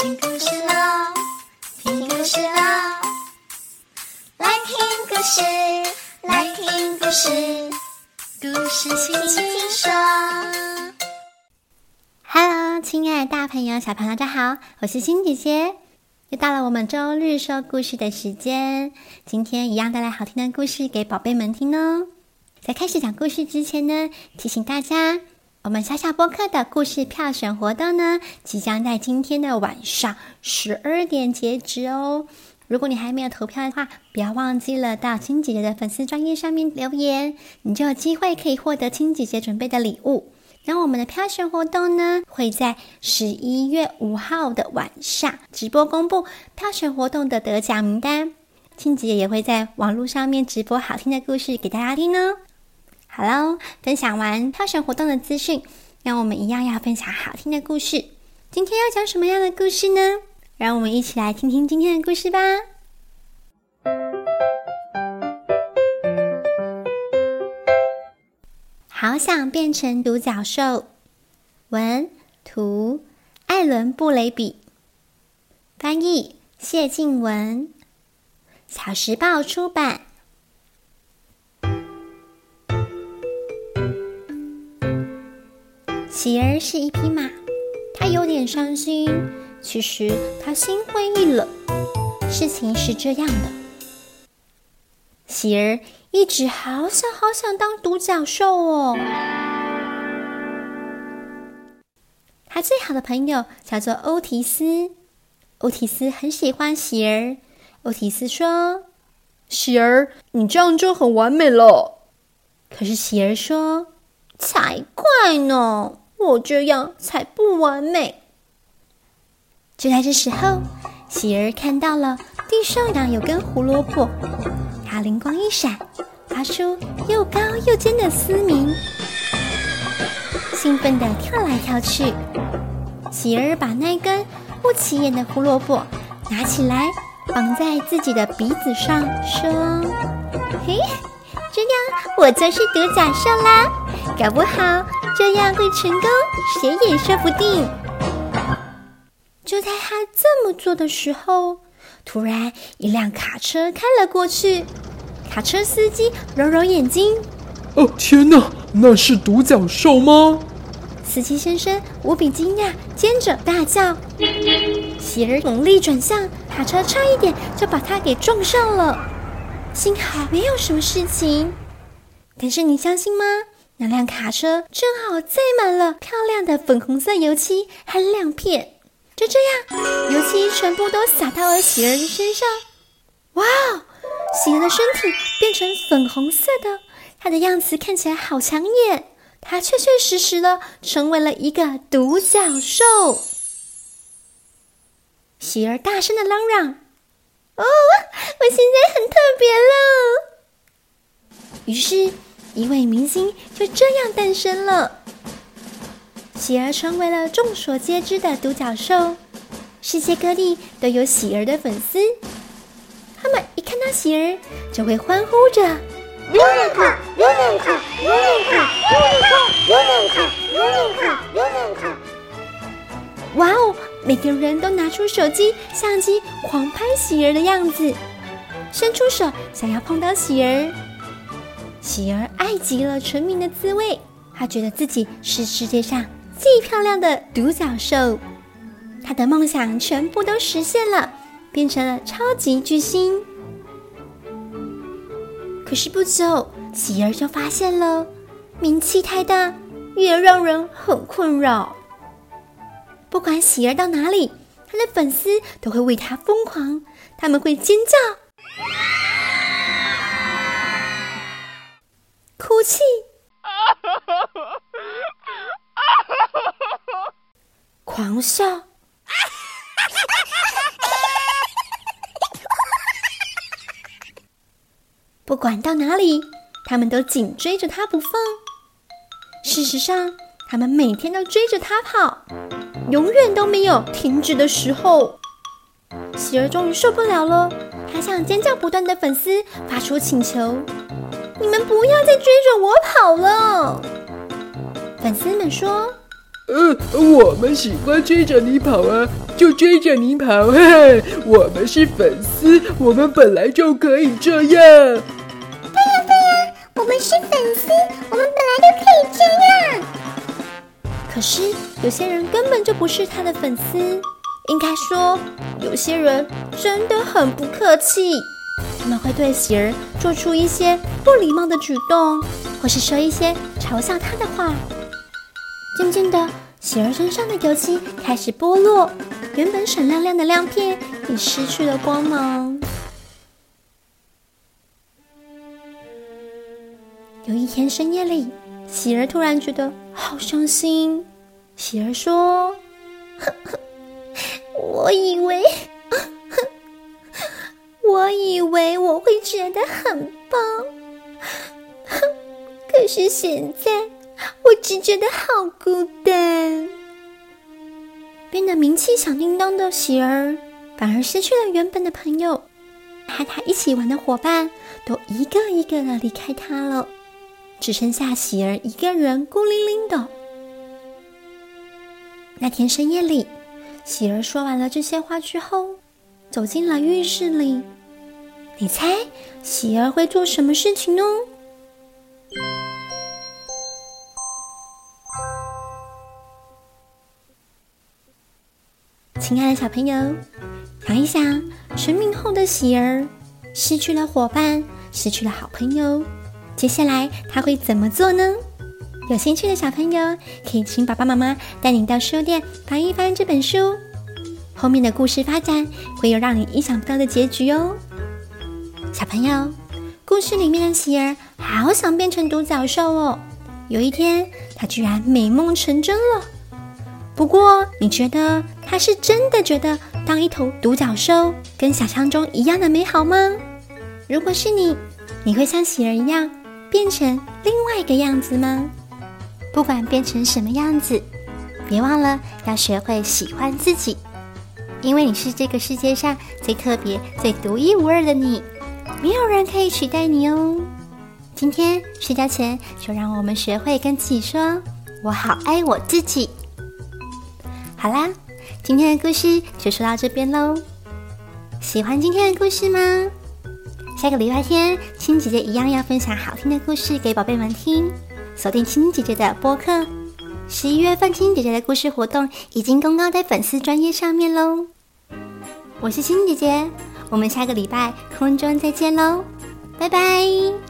听故事喽，听故事喽，来听故事，来听故事，故事轻轻说。Hello，亲爱大朋友、小朋友，大家好，我是欣姐姐，又到了我们周日说故事的时间。今天一样带来好听的故事给宝贝们听哦。在开始讲故事之前呢，提醒大家。我们小小播客的故事票选活动呢，即将在今天的晚上十二点截止哦。如果你还没有投票的话，不要忘记了到青姐姐的粉丝专页上面留言，你就有机会可以获得青姐姐准备的礼物。那我们的票选活动呢，会在十一月五号的晚上直播公布票选活动的得奖名单。青姐姐也会在网络上面直播好听的故事给大家听哦。好喽，分享完挑选活动的资讯，让我们一样要分享好听的故事。今天要讲什么样的故事呢？让我们一起来听听今天的故事吧。好想变成独角兽，文图艾伦布雷比，翻译谢静文，小时报出版。喜儿是一匹马，他有点伤心。其实他心灰意冷。事情是这样的：喜儿一直好想好想当独角兽哦。他最好的朋友叫做欧提斯，欧提斯很喜欢喜儿。欧提斯说：“喜儿，你这样就很完美了。”可是喜儿说：“才怪呢！”我这样才不完美。就在这时候，喜儿看到了地上呀有根胡萝卜，他灵光一闪，发出又高又尖的嘶鸣，兴奋地跳来跳去。喜儿把那根不起眼的胡萝卜拿起来，绑在自己的鼻子上，说：“嘿，这样我就是独角兽啦，搞不好。”这样会成功，谁也说不定。就在他这么做的时候，突然一辆卡车开了过去。卡车司机揉揉眼睛：“哦，天哪，那是独角兽吗？”司机先生无比惊讶，接着大叫：“喜儿猛力转向，卡车差一点就把他给撞上了，幸好没有什么事情。但是你相信吗？”那辆卡车正好载满了漂亮的粉红色油漆和亮片，就这样，油漆全部都洒到了喜儿的身上。哇哦，喜儿的身体变成粉红色的，她的样子看起来好抢眼。她确确实实的成为了一个独角兽。喜儿大声的嚷嚷：“哦，我现在很特别了。”于是。一位明星就这样诞生了，喜儿成为了众所皆知的独角兽，世界各地都有喜儿的粉丝，他们一看到喜儿就会欢呼着哇哦！每个人都拿出手机、相机狂拍喜儿的样子，伸出手想要碰到喜儿。喜儿爱极了成名的滋味，他觉得自己是世界上最漂亮的独角兽，他的梦想全部都实现了，变成了超级巨星。可是不久，喜儿就发现了名气太大，也让人很困扰。不管喜儿到哪里，他的粉丝都会为他疯狂，他们会尖叫。狂笑，不管到哪里，他们都紧追着他不放。事实上，他们每天都追着他跑，永远都没有停止的时候。喜儿终于受不了了，他向尖叫不断的粉丝发出请求。你们不要再追着我跑了！粉丝们说：“呃，我们喜欢追着你跑啊，就追着你跑，嘿嘿，我们是粉丝，我们本来就可以这样。对呀对呀，我们是粉丝，我们本来就可以这样。可是有些人根本就不是他的粉丝，应该说，有些人真的很不客气，他们会对喜儿做出一些不礼貌的举动，或是说一些嘲笑他的话。渐渐的，喜儿身上的油漆开始剥落，原本闪亮亮的亮片也失去了光芒。有一天深夜里，喜儿突然觉得好伤心。喜儿说：“我以为，我以为我会觉得很棒，可是现在……”我只觉得好孤单，变得名气响叮当的喜儿，反而失去了原本的朋友，和他一起玩的伙伴都一个一个的离开他了，只剩下喜儿一个人孤零零的。那天深夜里，喜儿说完了这些话之后，走进了浴室里。你猜喜儿会做什么事情呢？亲爱的小朋友，想一想，成名后的喜儿失去了伙伴，失去了好朋友，接下来他会怎么做呢？有兴趣的小朋友可以请爸爸妈妈带你到书店翻一翻这本书，后面的故事发展会有让你意想不到的结局哦。小朋友，故事里面的喜儿好想变成独角兽哦，有一天他居然美梦成真了。不过，你觉得？他是真的觉得当一头独角兽跟想象中一样的美好吗？如果是你，你会像喜儿一样变成另外一个样子吗？不管变成什么样子，别忘了要学会喜欢自己，因为你是这个世界上最特别、最独一无二的你，没有人可以取代你哦。今天睡觉前，就让我们学会跟自己说：“我好爱我自己。”好啦。今天的故事就说到这边喽。喜欢今天的故事吗？下个礼拜天，青姐姐一样要分享好听的故事给宝贝们听。锁定青姐姐的播客。十一月份，青姐姐的故事活动已经公告在粉丝专页上面喽。我是青姐姐，我们下个礼拜空中再见喽，拜拜。